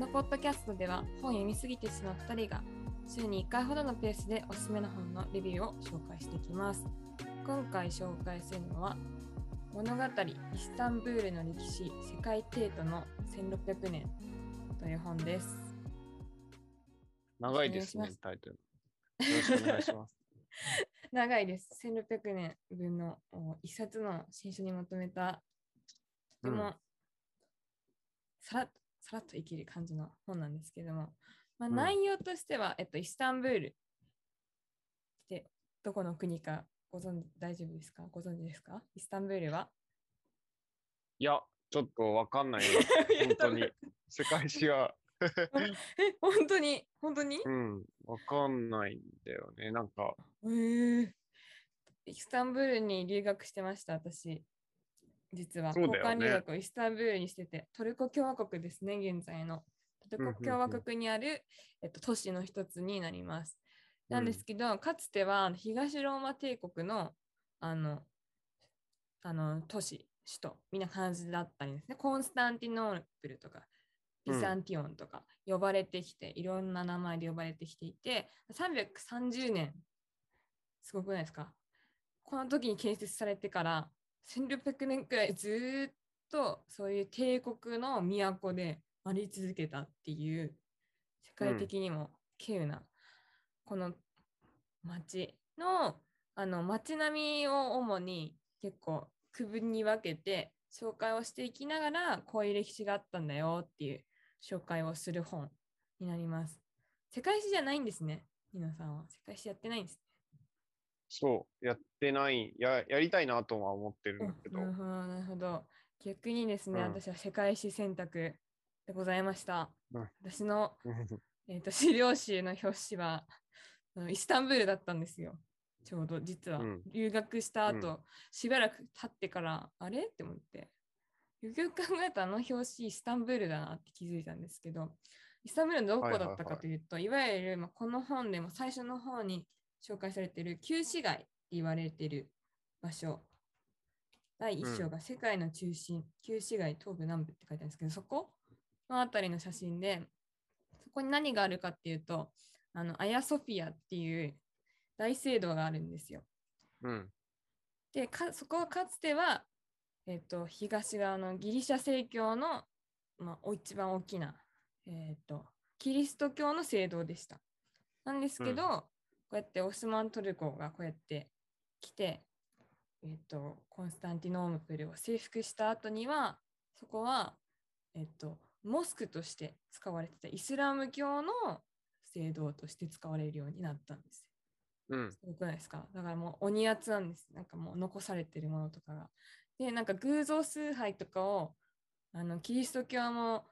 のポッドキャストでは本読みすぎてしまう2人が週に1回ほどのペースでおすすめの本のレビューを紹介していきます。今回紹介するのは物語イスタンブールの歴史世界帝都の1600年という本です。長いですねタイトル。よろしくお願いします。長いです。1600年分のお一冊の新書にまとめた、とても、うんさらっとさらっと生きる感じの本なんですけども、まあ、うん。内容としては、えっと、イスタンブールってどこの国かご存知大丈夫ですか？ご存知ですか？イスタンブールは？いや、ちょっとわかんないよ。本当に。世界史は、え、本当に？本当に？うん、わかんないんだよね。なんか、え。ーイスタンブールに留学してました、私。実は、交換留学をイスタンブールにしてて、トルコ共和国ですね、現在の。トルコ共和国にある、えっと、都市の一つになります。なんですけど、かつては東ローマ帝国のあのあの都市、首都、みんな感じだったりですね。コンスタンティノープルとか、ビザンティオンとか呼ばれてきて、いろんな名前で呼ばれてきていて、330年、すごくないですか？この時に建設されてから1600年くらいずっとそういう帝国の都であり続けたっていう世界的にも稀有な、この町のあの町並みを主に結構区分に分けて紹介をしていきながらこういう歴史があったんだよっていう紹介をする本になります。世界史じゃないんですね、皆さんは。世界史やってないんです。そう、やってない、や、やりたいなとは思ってるんだけど。な、るほど、なるほど。逆にですね、うん。私は世界史選択でございました。うん。私の、えー、と資料集の表紙はイスタンブールだったんですよ。ちょうど実は、うん。留学した後、うしばらく経ってからあれ？って思って。よくよく考えたらあの表紙イスタンブールだなって気づいたんですけどイスタンブールのどこだったかというと、いわゆる、まあ、この本でも最初の方に紹介されている旧市街って言われている場所第1章が世界の中心、旧市街東部南部って書いてあるんですけどそこのあたりの写真でそこに何があるかっていうとあのアヤソフィアっていう大聖堂があるんですよ。うん、でかそこはかつては、えっと東側のギリシャ正教の、まあ、お一番大きな、えっとキリスト教の聖堂でした。なんですけど、うんこうやってオスマントルコがこうやって来て、えっとコンスタンティノープルを征服した後にはそこは、えっとモスクとして使われてたイスラム教の聖堂として使われるようになったんですよ。うん、すごくないですか？だからもう鬼圧なんです。なんかもう残されてるものとかが。で、なんか偶像崇拝とかをあのキリスト教も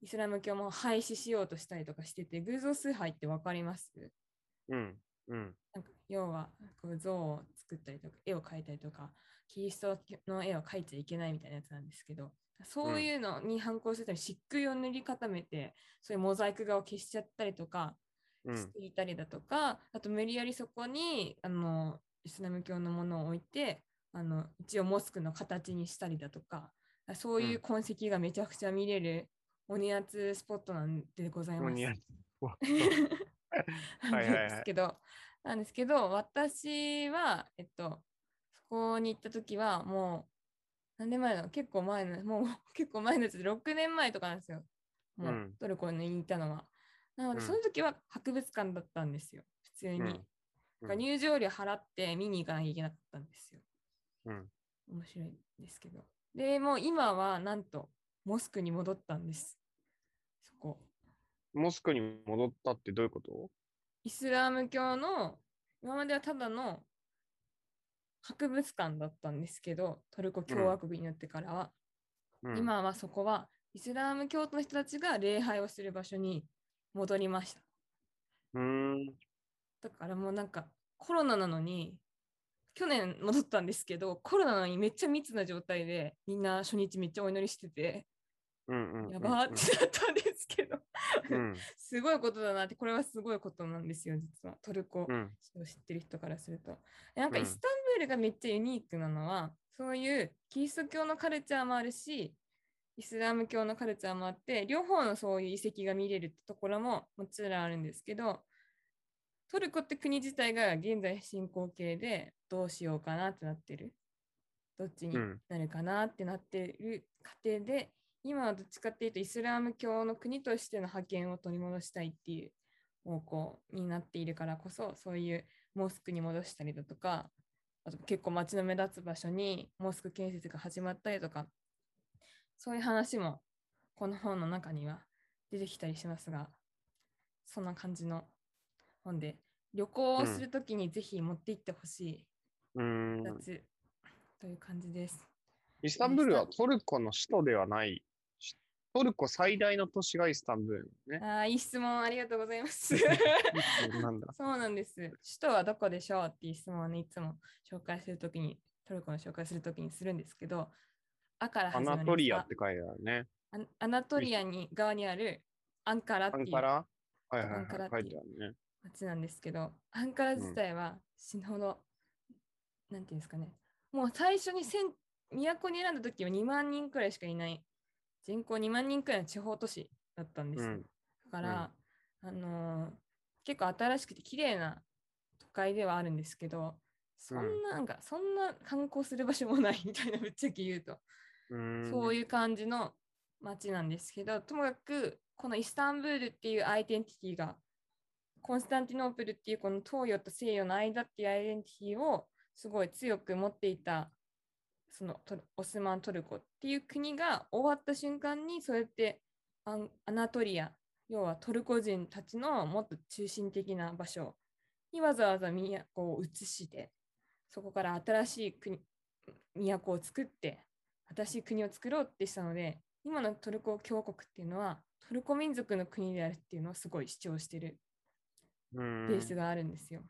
イスラム教も廃止しようとしたりとかしてて、偶像崇拝って分かります？うん、うん、なんか要はこう像を作ったりとか、絵を描いたりとか、キリストの絵を描いちゃいけないみたいなやつなんですけど、そういうのに反抗するために漆喰を塗り固めて、そういうモザイク画を消しちゃったりとか、うん、していたりだとか、あと無理やりそこにあのイスラム教のものを置いてあの一応モスクの形にしたりだとかそういう痕跡がめちゃくちゃ見れる鬼圧スポットなんでございます。なんはいはいはいですけど、なんですけど、私は、えっと、そこに行った時は、もう、何年前なの結構前の、もう 結構前のやつで、6年前とかなんですよ。もう、うんトルコにいたのは。なので、うんその時は博物館だったんですよ、普通に。うん入場料払って見に行かなきゃいけなかったんですよ。うん、面白いんですけど。で、もう今はなんと、モスクに戻ったんです。モスクに戻ったってどういうこと？イスラム教の今まではただの博物館だったんですけど、トルコ共和国になってからは、うん、今はそこはイスラム教徒の人たちが礼拝をする場所に戻りました。うーん、だからもうなんかコロナなのに、去年戻ったんですけど、コロナなのにめっちゃ密な状態で、みんな初日めっちゃお祈りしてて、うん、うん、やばーってなったんですけど、うん、すごいことだなって、これはすごいことなんですよ、実は。トルコうん、を知ってる人からすると。なんかうん。イスタンブールがめっちゃユニークなのは、そういうキリスト教のカルチャーもあるし、イスラム教のカルチャーもあって両方のそういう遺跡が見れるってところももちろんあるんですけどトルコって国自体が現在進行形でどうしようかなってなってる。どっちにうん。なるかなってなってる過程で、今はどっちかっていうとイスラム教の国としての覇権を取り戻したいっていう方向になっているからこそそういうモスクに戻したりだとかあと結構街の目立つ場所にモスク建設が始まったりとかそういう話もこの本の中には出てきたりしますがそんな感じの本で旅行をするときにぜひ持って行ってほしいうーん。2つという感じです。イスタンブールはトルコの首都ではない。しトルコ最大の都市がイスタンブールね。ああ、いい質問ありがとうございます。なんだ。そうなんです。首都はどこでしょうっていう質問をね、いつも紹介するときに、トルコの紹介するときにするんですけど、あからアナトリアって書いてあるね。アナトリアに側にあるアンカラっていうアンカラ？はいはいアンカラはい。っていう書いてあるね。町なんですけど、アンカラ自体は死ぬほど、なんていうんですかね、もう最初に千都に選んだ時は2万人くらいしかいない、人口2万人くらいの地方都市だったんですよ。うんだから、あのー結構新しくて綺麗な都会ではあるんですけど、そんな、なんか、そんな観光する場所もないみたいな、ぶっちゃけ言うと。うーん。そういう感じの街なんですけど、ともかくこのイスタンブールっていうアイデンティティが、コンスタンティノープルっていうこの東洋と西洋の間っていうアイデンティティをすごい強く持っていたそのオスマントルコっていう国が終わった瞬間にそうやってアンアナトリア要はトルコ人たちのもっと中心的な場所にわざわざ都を移してそこから新しい国都を作って新しい国を作ろうってしたので今のトルコ共和国っていうのはトルコ民族の国であるっていうのをすごい主張してるベースがあるんですよ。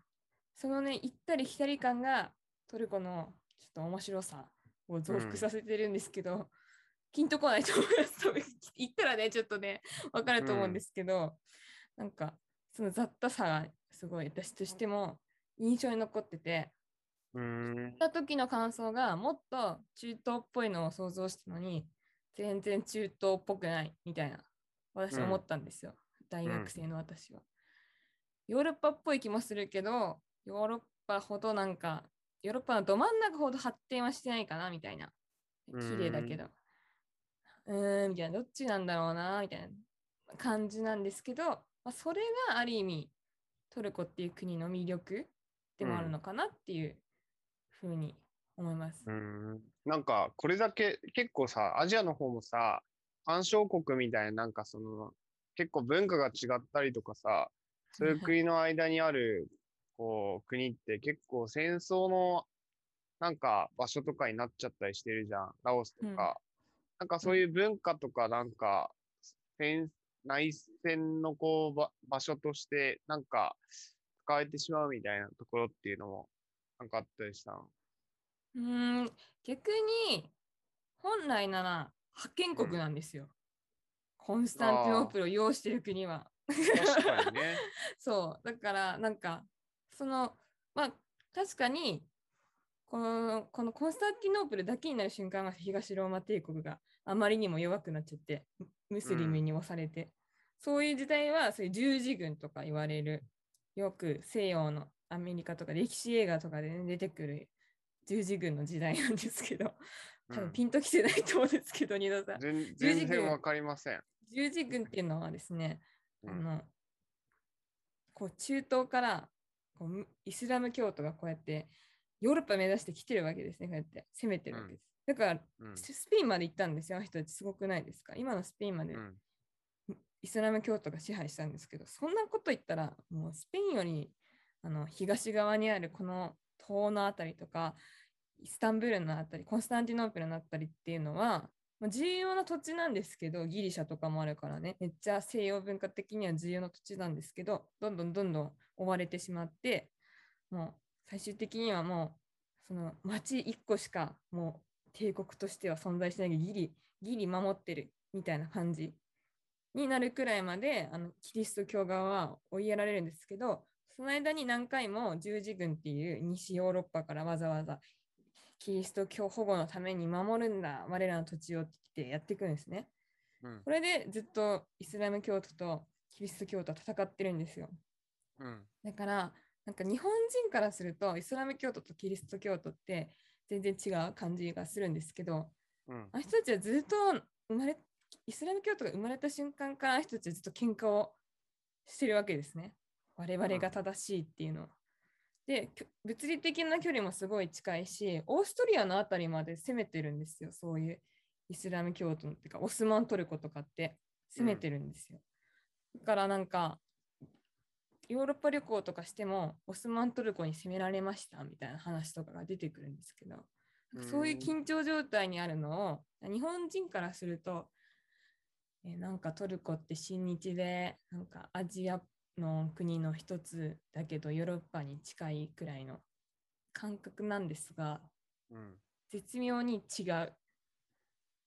そのね行ったり来たり感がトルコのちょっと面白さを増幅させてるんですけど、ピンとこないと思います。多分行ったらねちょっとね分かると思うんですけど、なんかその雑多さがすごい私としても印象に残っててうーん行っ。た時の感想がもっと中東っぽいのを想像したのに全然中東っぽくないみたいな私は思ったんですよ、大学生の私は、ヨーロッパっぽい気もするけどヨーロッパほどなんかヨーロッパのど真ん中ほど発展はしてないかなみたいな。綺麗だけど。うーんみたいな。どっちなんだろうなみたいな感じなんですけど、まあ、それがある意味トルコっていう国の魅力でもあるのかなっていうふうに思います。うーん。なんか、これだけ、結構さ、アジアの方もさ、干渉国みたいな、なんかその、結構文化が違ったりとかさ、そういう国の間にある、こう、国って結構戦争の、なんか場所とかになっちゃったりしてるじゃん。ラオスとか。なんかそういう文化とか、なんか、戦内戦のこう、ば場所として、なんか、使われてしまうみたいなところっていうのも、なんかあったりしたの？うーん逆に本来なら覇権国なんですよ。コンスタンティノープルを擁している国は。確かにね。そうだからなんかそのまあ確かにこのこのコンスタンティノープルだけになる瞬間は東ローマ帝国があまりにも弱くなっちゃってムムスリムに押されて、そういう時代はそういう十字軍とか言われるよく西洋のアメリカとか歴史映画とかで、ね、出てくる十字軍の時代なんですけど多うん。分ピンときてないと思うんですけど、二度さん字軍。全然わかりません。十字軍っていうのはですね、うん。あのこう中東からこうむイスラム教徒がこうやってヨーロッパ目指して来てるわけですね、こうやって。攻めてるわけです。だからうん。ススペインまで行ったんですよ、あの人たち。すごくないですか。今のスペインまで。うん。イスラム教徒が支配したんですけど、そんなこと言ったら、もうスペインよりあの東側にあるこの東のあたりとか、イスタンブールのあたり、コンスタンティノープルのあたりっていうのは、まあ重要な土地なんですけど、ギリシャとかもあるからね、めっちゃ西洋文化的には重要な土地なんですけど、どんどんどんどん追われてしまって、もう最終的にはもう、その町1個しかもう帝国としては存在しない、ギリ、ギリ守ってるみたいな感じになるくらいまであのキリスト教側は追いやられるんですけどその間に何回も十字軍っていう西ヨーロッパからわざわざキリスト教保護のために守るんだ、我らの土地をってやっていくんですね。うんこれでずっとイスラム教徒とキリスト教徒は戦ってるんですよ。うんだから、なんか日本人からするとイスラム教徒とキリスト教徒って全然違う感じがするんですけど、うんあの人たちはずっと生まれ、イスラム教徒が生まれた瞬間からあの人たちはずっと喧嘩をしてるわけですね。我々が正しいっていうのは。で、物理的な距離もすごい近いし、オーストリアのあたりまで攻めてるんですよ。そういうイスラム教徒のっていうか、オスマントルコとかって攻めてるんですよ。だからなんか、ヨーロッパ旅行とかしても、オスマントルコに攻められましたみたいな話とかが出てくるんですけど、そういう緊張状態にあるのを、日本人からすると、えーなんかトルコって親日で、なんかアジアの国の一つだけど、ヨーロッパに近いくらいの感覚なんですが、うん絶妙に違う。っ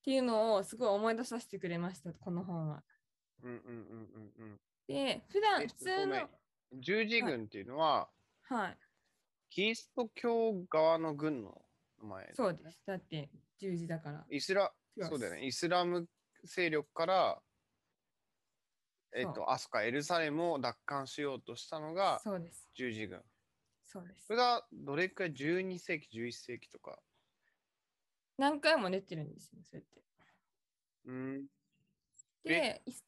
ていうのをすごい思い出させてくれました、この本は。うんうんうんうんうんで、普段え普通の、十字軍っていうのは、はい、キリスト教側の軍の名前、そうです。だって十字だから。イスラ、そうだよね。イスラム勢力から、えっと、あそっか、エルサレムを奪還しようとしたのがそうです。十字軍。そうですそ。れがどれくらい ?12 世紀、11世紀とか。何回も出てるんですよ、そうやって。うん。で、イス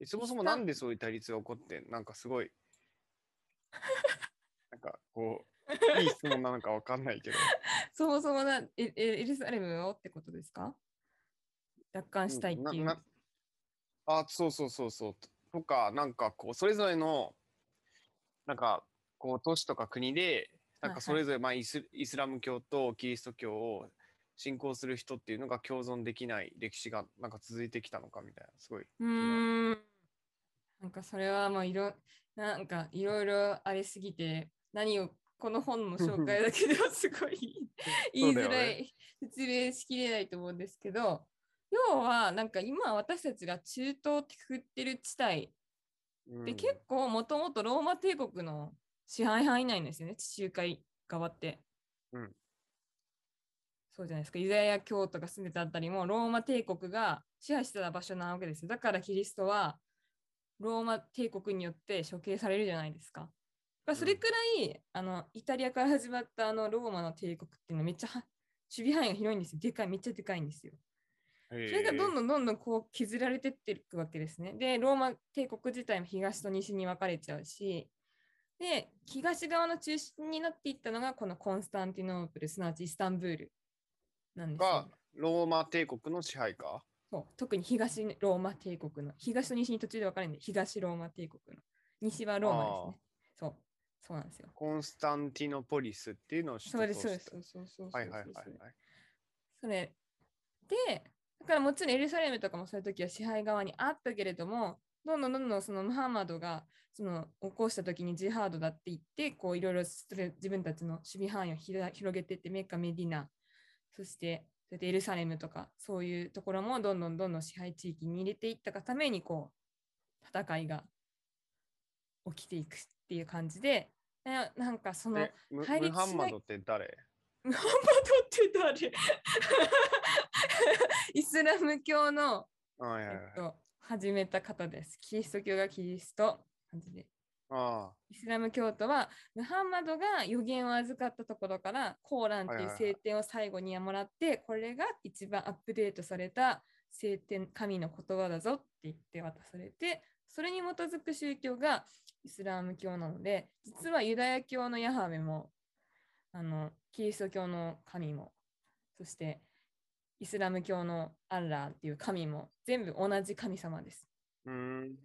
えそもそもなんでそういう対立が起こって、なんかすごい、なんかこう、いい質問なのかわかんないけど。そもそもなエエエルサレムをってことですか？奪還したいっていう。ななあ、そうそうそうそう。とか、なんかこう、それぞれの、なんか、こう、都市とか国で、なんかそれぞれ、まあイス、イスラム教とキリスト教を信仰する人っていうのが共存できない歴史が、なんか続いてきたのかみたいな、すごい。うーん。なんかそれはもういろ、なんかいろいろありすぎて、何を、この本の紹介だけではすごい 言いづらい、説明しきれないと思うんですけど、要はなんか今私たちが中東ってくくってる地帯うんで結構もともとローマ帝国の支配範囲内なんですよね、地中海側って。うんそうじゃないですか、ユダヤ教徒が住んでたあたりもローマ帝国が支配してた場所なわけですよ。だからキリストはローマ帝国によって処刑されるじゃないですか。それくらい、あのイタリアから始まったあのローマの帝国っていうのはめっちゃは守備範囲が広いんですよ。でかい、めっちゃでかいんですよ。そそれがどんどんどんどんこう削られてっていくわけですね。で、ローマ帝国自体も東と西に分かれちゃうし、で、東側の中心になっていったのがこのコンスタンティノープル、すなわちイスタンブールなんですがよ。ローマ帝国の支配か。そう特に東ローマ帝国の、東と西に途中で分かれるんで、東ローマ帝国の。西はローマですね。そう、そうなんですよ。コンスタンティノポリスっていうのをそうです、そうです。そうそうそうそうはいはいはいはい。それで、だからもちろんエルサレムとかもそういう時は支配側にあったけれども、どんどんどんどんそのムハンマドがその起こした時にジハードだって言って、こういろいろ自分たちの守備範囲を広げていって、メッカ、メディナ、そしてそれでエルサレムとかそういうところもどんどんどんどん支配地域に入れていったがためにこう戦いが起きていくっていう感じで、ななんかそのでム対立しないムハンマドって誰？ムハンマドって誰イスラム教の、はいはいはいえっ。と、始めた方です。キリスト教がキリスト。感じであイスラム教徒はムハンマドが予言を預かったところからコーランっていう聖典を最後にはもらって、これが一番アップデートされた聖典神の言葉だぞって言って渡されてそれに基づく宗教がイスラム教なので実はユダヤ教のヤハウェもあのキリスト教の神もそしてイスラム教のアッラーっていう神も全部同じ神様です。あ。うーん。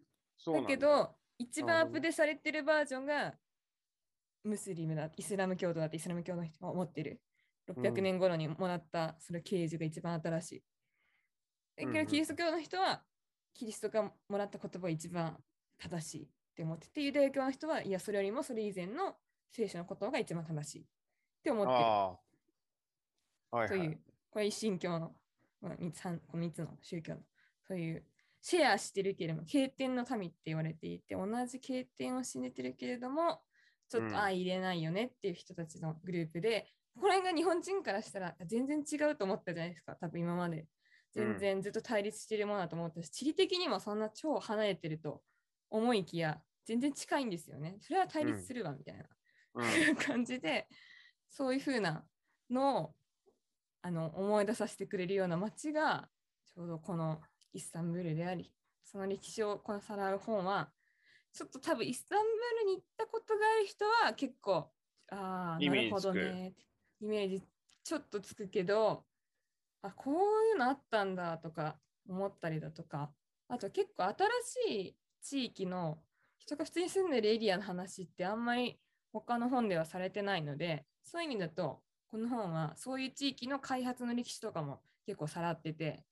だけど、一番アップデされてるバージョンがムスリムだ、イスラム教徒だってイスラム教の人が思ってる。600年頃にもらったその啓示が一番新しい。だけどキリスト教の人はキリストがもらった言葉が一番正しいって思ってて、ユダヤ教の人はいや、それよりもそれ以前の聖書の言葉が一番正しいって思ってる。はいはい。という、これ一神教の、まあ、3, つ三この3つの宗教の、そういうシェアしてるけれども、経典の民って言われていて、同じ経典を信じてるけれども、ちょっうんと相入れないよねっていう人たちのグループで、ここら辺が日本人からしたら全然違うと思ったじゃないですか、多分今まで。全然ずっと対立しているものだと思ったし、地理的にもそんな超離れてると思いきや、全然近いんですよね。それは対立するわ、みたいな。うん。感じでそういう風なのをあの思い出させてくれるような街がちょうどこのイスタンブールでありその歴史をこのさらう本はちょっと多分イスタンブールに行ったことがある人は結構ああなるほどね。ってイメージちょっとつくけどあこういうのあったんだとか思ったりだとかあと結構新しい地域の人が普通に住んでるエリアの話ってあんまり他の本ではされてないのでそういう意味だとこの本はそういう地域の開発の歴史とかも結構さらってて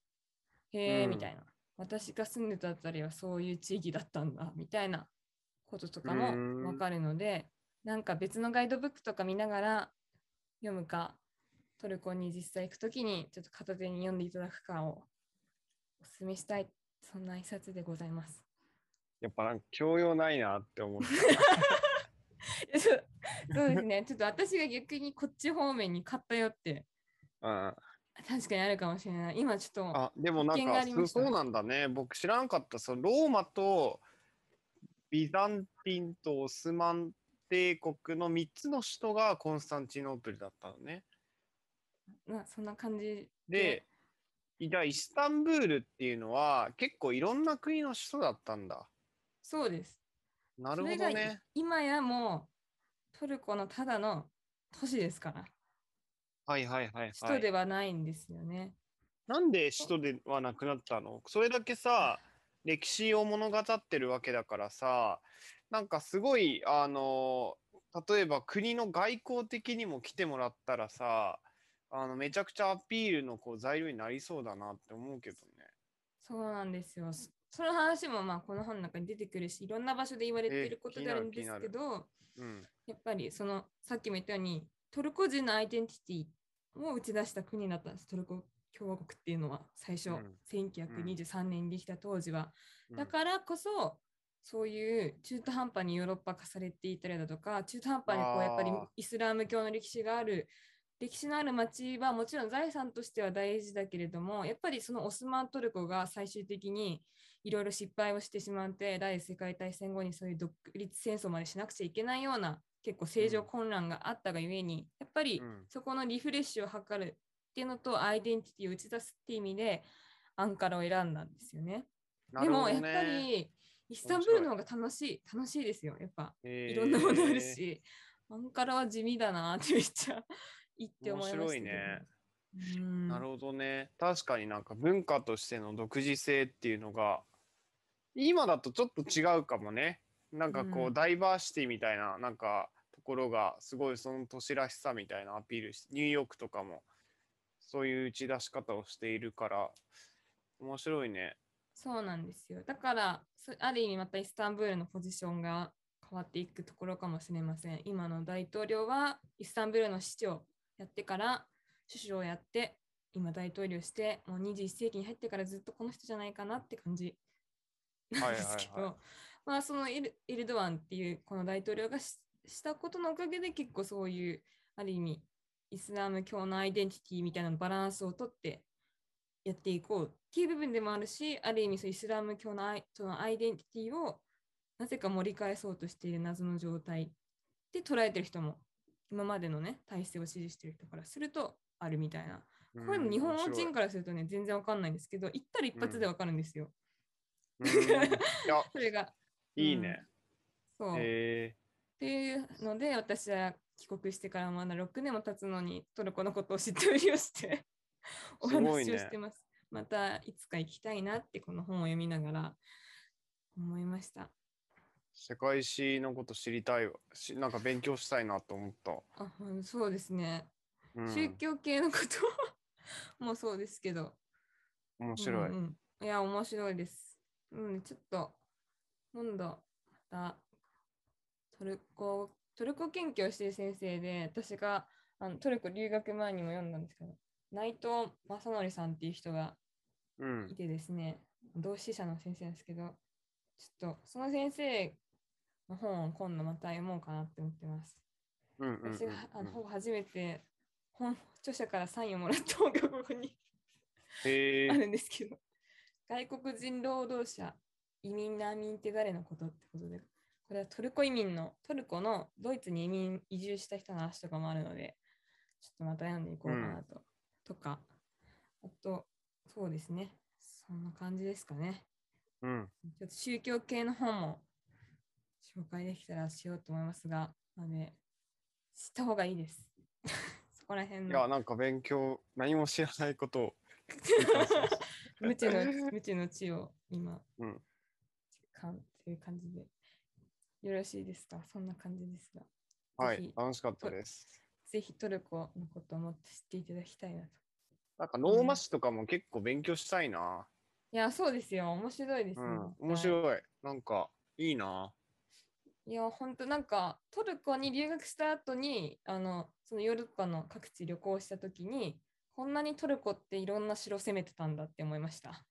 へえ、うんみたいな私が住んでたあたりはそういう地域だったんだみたいなこととかもうんわかるのでなんか別のガイドブックとか見ながら読むかトルコに実際行くときにちょっと片手に読んでいただくかをお勧めしたいそんな一冊でございます。やっぱなんか教養ないなって思って。そう そうですね。ちょっと私が逆にこっち方面に買ったよってうん。確かにあるかもしれない。今ちょっとあ、でもなんかりましたそそうなんだね。僕知らんかった。そのローマとビザンティンとオスマン帝国の3つの首都がコンスタンチノープルだったのね。なそんな感じで、じゃあイスタンブールっていうのは結構いろんな国の首都だったんだ。そうです。なるほどね。今やもうトルコのただの都市ですから。はいはいはい、はい。首都ではないんですよね。なんで首都ではなくなったの？それだけさ、歴史を物語ってるわけだからさ、なんかすごい、あの、例えば国の外交的にも来てもらったらさ、あのめちゃくちゃアピールのこう材料になりそうだなって思うけどね。そうなんですよ。そその話もまあこの本の中に出てくるし、いろんな場所で言われていることであるんですけど、うん。やっぱりそのさっきも言ったようにトルコ人のアイデンティティを打ち出した国だったんです。トルコ共和国っていうのは最初、うん1923年にできた当時は。うんだからこそそういう中途半端にヨーロッパ化されていたりだとか中途半端にこうやっぱりイスラム教の歴史がある歴史のある町はもちろん財産としては大事だけれどもやっぱりそのオスマントルコが最終的にいろいろ失敗をしてしまって第一次世界大戦後にそういう独立戦争までしなくちゃいけないような結構政情混乱があったがゆえに、やっぱりうん。そこのリフレッシュを図るっていうのとアイデンティティを打ち出すっていう意味でアンカラを選んだんですよね。なるほどでもやっねぱりイスタンブールの方が楽しい楽しいですよやっぱ。いいろんなものあるし、アンカラは地味だなってめっちゃ言って思いました面白いね。うんなるほどね。確かになんか文化としての独自性っていうのが、今だとちょっと違うかもね。なんかこう、うんダイバーシティみたいな、なんかところが、すごいその都市らしさみたいなアピールし、ニューヨークとかも、そういう打ち出し方をしているから、面白いね。そうなんですよだからそある意味またイスタンブールのポジションが変わっていくところかもしれません今の大統領はイスタンブールの市長やってから首相をやって今大統領してもう21世紀に入ってからずっとこの人じゃないかなって感じなんですけど、はいはいはい。まあそのエルドアンっていうこの大統領がししたことのおかげで結構そういうある意味イスラム教のアイデンティティみたいなバランスをとってやっていこうっていう部分でもあるしある意味そうイスラム教のアイそのアイデンティティをなぜか盛り返そうとしている謎の状態で捉えてる人も今までのね体制を支持してる人からするとあるみたいな。これも日本人からするとね全然わかんないんですけど行ったら一発でわかるんですよ、うん。それが。いいね。そう、えっていうので私は帰国してからまだ6年も経つのにトルコのことを知っておりましてお話をしてます。またいつか行きたいなってこの本を読みながら思いました。ー世界史のこと知りたいわし、なんか勉強したいなと思った。あうんそうですね、うん、宗教系のこと？もそうですけど。面白い。うんうんいや、面白いです。うん、ちょっと今度またトルコトルコ研究をしている先生で私があのトルコ留学前にも読んだんですけど内藤正則さんっていう人がうんい。てですね同志社の先生なんですけどちょっとその先生の本を今度また読もうかなって思ってます。うんうんうん私があのほぼ初めて本著者からサインをもらった本がここに あるんですけど、外国人労働者、移民、難民って誰のことってことで、これはトルコ移民の、トルコのドイツに移民、移住した人の話とかもあるので、ちょっとまた読んでいこうかなと。とか、あと、そうですね。そんな感じですかね。うん。ちょっと宗教系の本も紹介できたらしようと思いますが、まあね、知った方がいいです。そこら辺いや、のなんか勉強、何も知らないことを。無知の無知の知を今、うんかんっていう感じで。よろしいですか？そんな感じですが。はい楽しかったです。ぜひトルコのことをもっと知っていただきたいなと。なんか、ノーマ史とかも結構勉強したいな。いや、そうですよ。面白いですうよ。ん。面白い。なんか、いいな。いや、本当なんかトルコに留学した後に、あの、そのヨーロッパの各地旅行した時に、こんなにトルコっていろんな城攻めてたんだって思いました。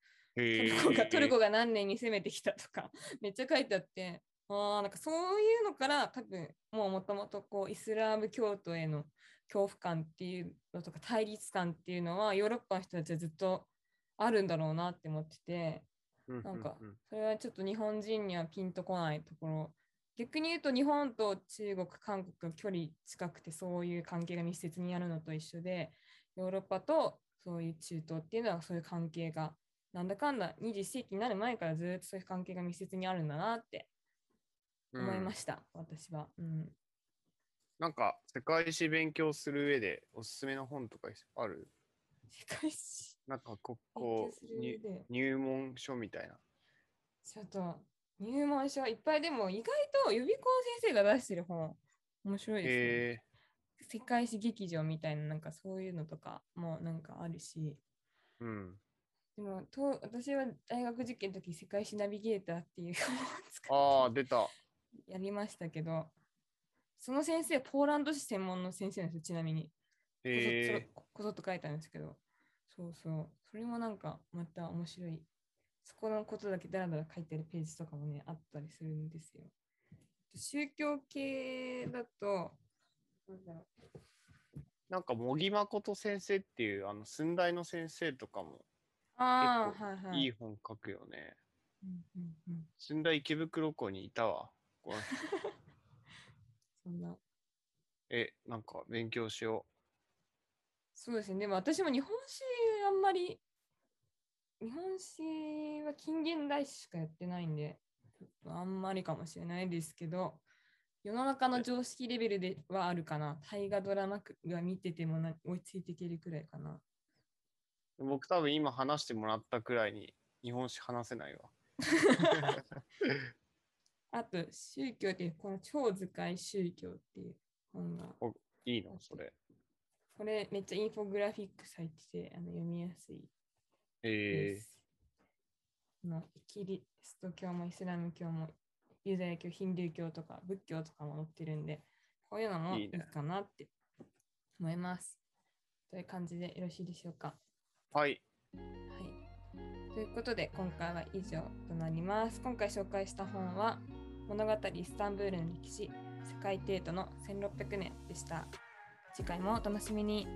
トへルコがトルえ。コが何年に攻めてきたとか、めっちゃ書いてあって、ああ、なんかそういうのから多分もうもともとこうイスラム教徒への恐怖感っていうのとか対立感っていうのはヨーロッパの人たちはずっとあるんだろうなって思ってて、うなんかそれはちょっと日本人にはピンとこないところ。逆に言うと日本と中国、韓国が距離近くてそういう関係が密接にあるのと一緒で、ヨーロッパとそういう中東っていうのはそういう関係がなんだかんだ21世紀になる前からずっとそういう関係が密接にあるんだなって思いまうん。した、私は。うん、なんか、世界史勉強する上でおすすめの本とかある？世界史。なんか、こ勉こ強する上で。入門書みたいな。ちょっと入門書いっぱいでも意外と予備校先生が出してる本面白いですね。へえ。世界史劇場みたいななんかそういうのとかもなんかあるしうん。でもと私は大学受験の時世界史ナビゲーターっていう本を使ああ、って出た。やりましたけどその先生はポーランド史専門の先生なんですよちなみにへえ。こそこそっと書いたんですけどそうそうそれもなんかまた面白いそこのことだけだらだら書いてるページとかもねあったりするんですよ。宗教系だとなんだろう。なんか、茂木誠先生っていう、あの、寸大の先生とかも、ああはいはい。いい本書くよね。うんうんうん。寸大池袋校にいたわ。そんな。え、なんか、勉強しよそうですね。でも私も日本史あんまり、日本史は近現代史しかやってないんで、ちょっとあんまりかもしれないですけど、世の中の常識レベルではあるかな。大河ドラマが見ててもな追いついていけるくらいかな。う。僕多分今話してもらったくらいに日本史話せないわ。あと、宗教っていう、この超図解宗教っていう本が、いいの？それ。これめっちゃインフォグラフィックされててあの読みやすいえです。あのキリスト教もイスラム教もユダヤ教、ヒンドゥー教とか仏教とかも載ってるんで、こういうのもいいかなって思います。という感じでよろしいでしょうか。ー、はい。はい。ということで、今回は以上となります。今回紹介した本は、物語イスタンブールの歴史、世界程度の1600年でした。次回もお楽しみに。